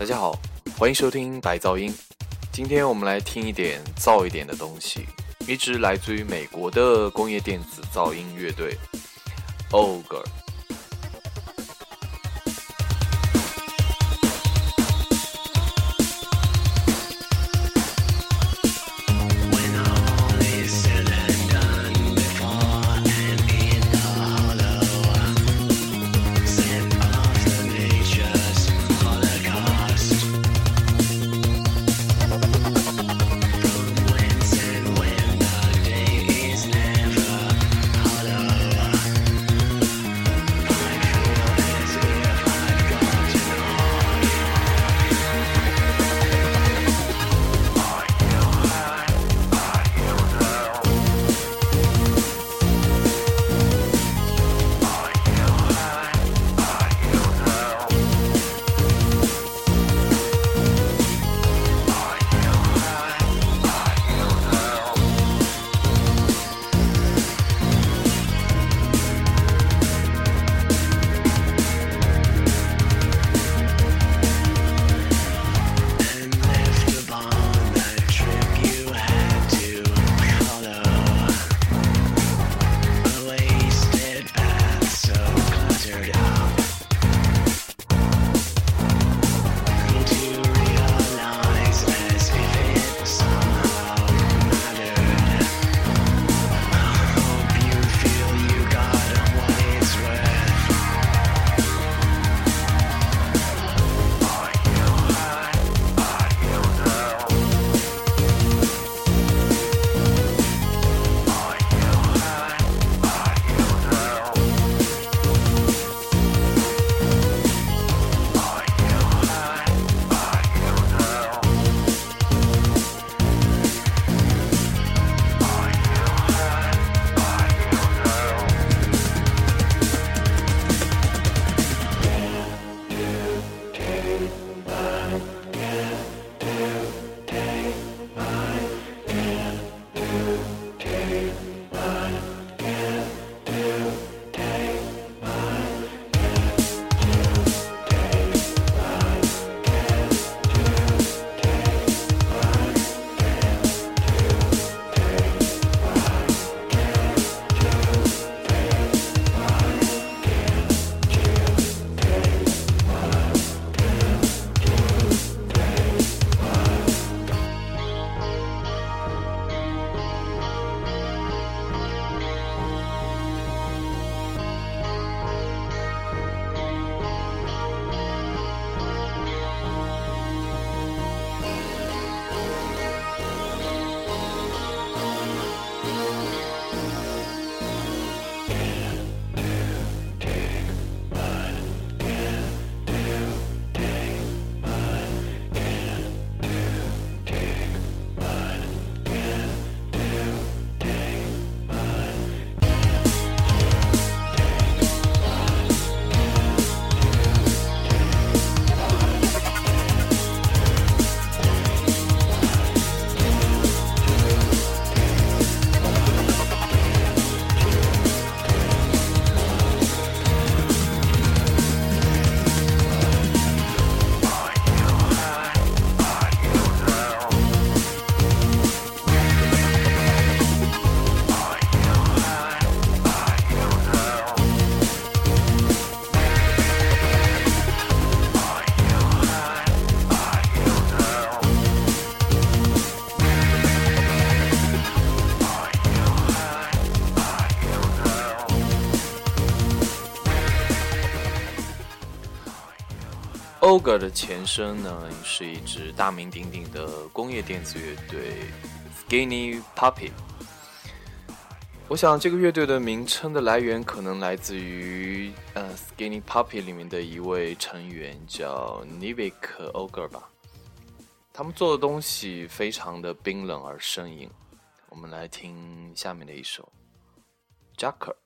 大家好，欢迎收听白噪音。今天我们来听一点噪一点的东西，一支来自于美国的工业电子噪音乐队 Ogre。Ogre 的前身呢，是一支大名鼎鼎的工业电子乐队 Skinny Puppy。我想这个乐队的名称的来源可能来自于呃 Skinny Puppy 里面的一位成员叫 Nivik Ogre 吧。他们做的东西非常的冰冷而生硬。我们来听下面的一首 Jacker。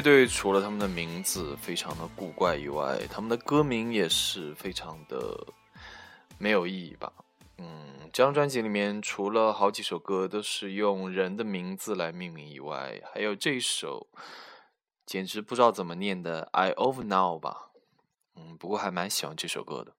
乐队除了他们的名字非常的古怪以外，他们的歌名也是非常的没有意义吧。嗯，这张专辑里面除了好几首歌都是用人的名字来命名以外，还有这首简直不知道怎么念的《I Over Now》吧。嗯，不过还蛮喜欢这首歌的。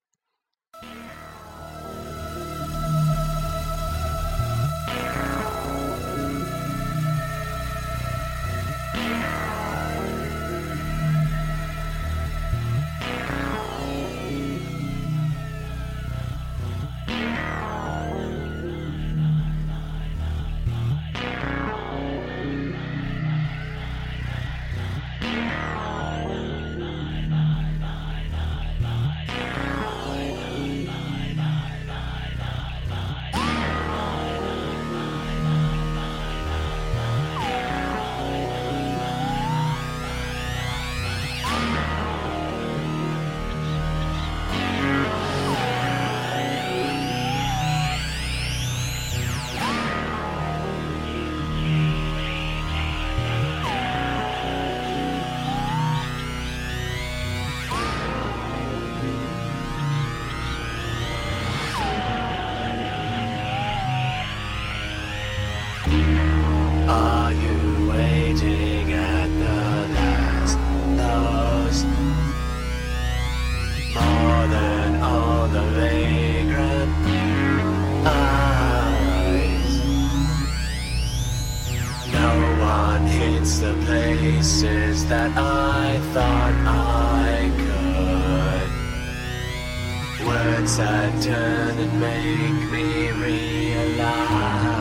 That turn and make me realize.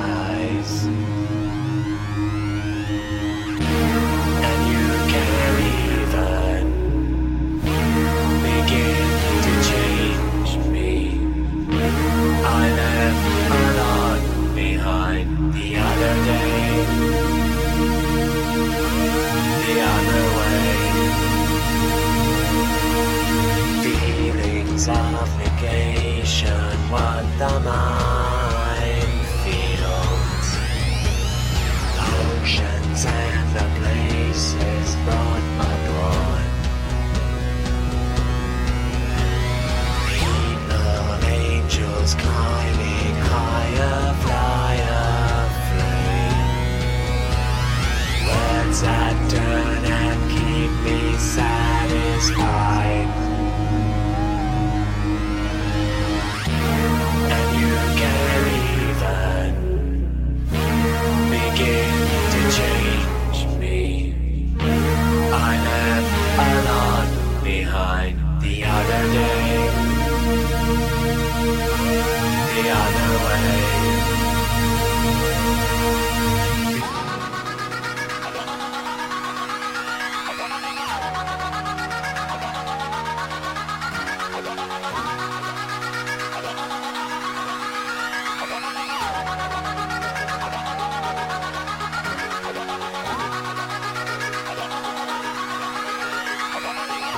Feelings of negation, what the mind feels. Oceans and the places brought abroad. People, angels climbing higher, flyer, flame. Words that turn and keep me satisfied.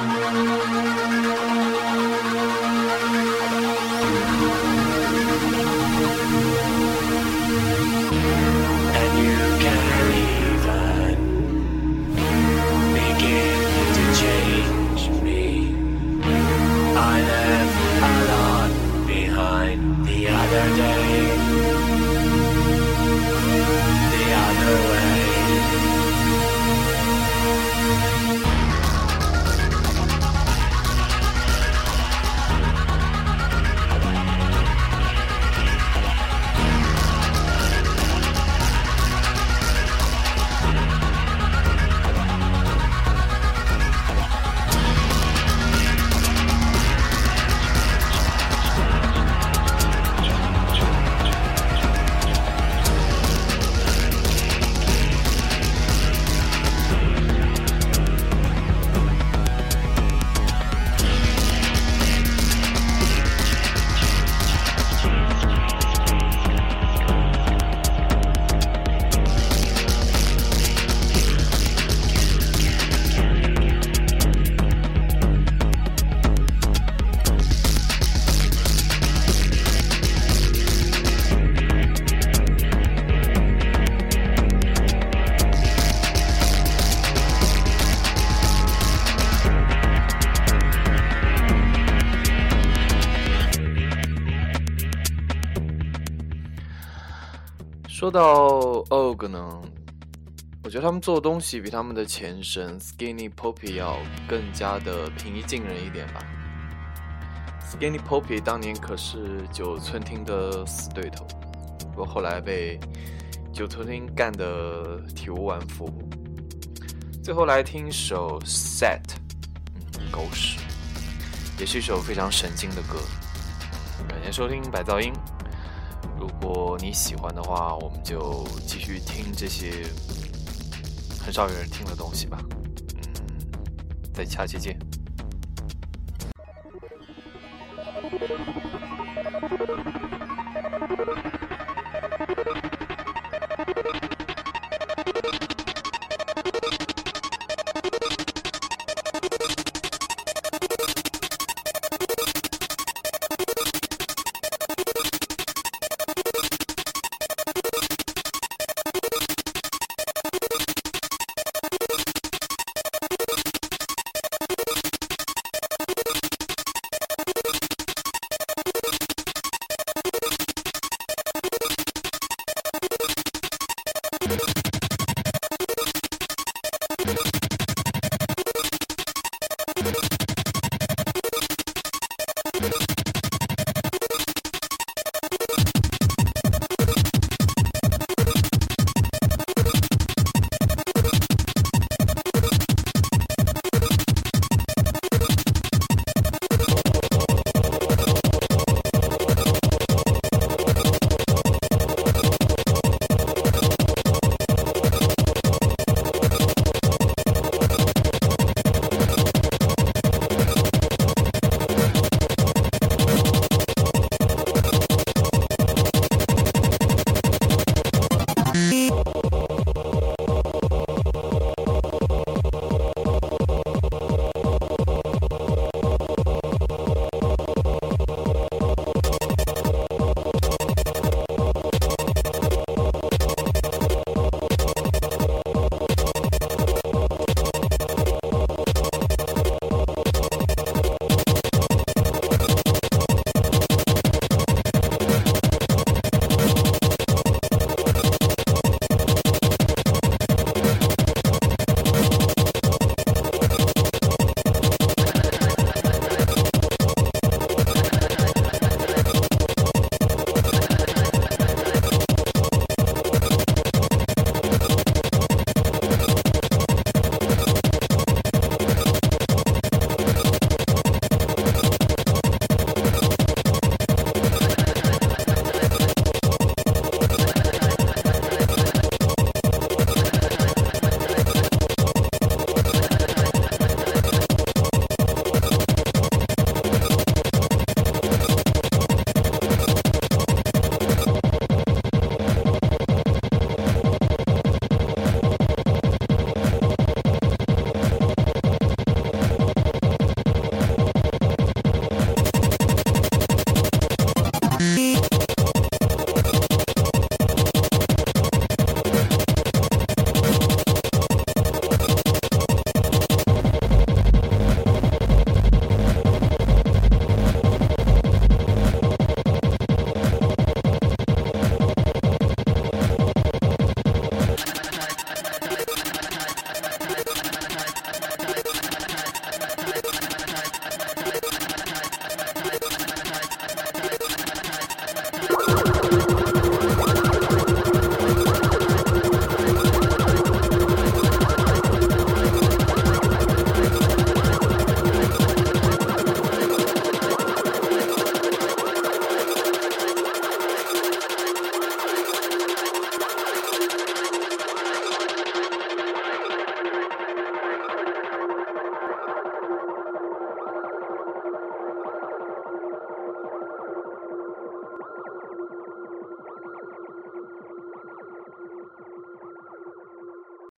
Thank you. 说到 Og 呢，我觉得他们做的东西比他们的前身 Skinny Poppy 要更加的平易近人一点吧。Skinny Poppy 当年可是九寸钉的死对头，不过后来被九寸钉干得体无完肤。最后来听一首 Set，嗯，狗屎，也是一首非常神经的歌。感谢收听百噪音。如果你喜欢的话，我们就继续听这些很少有人听的东西吧。嗯，再下期见。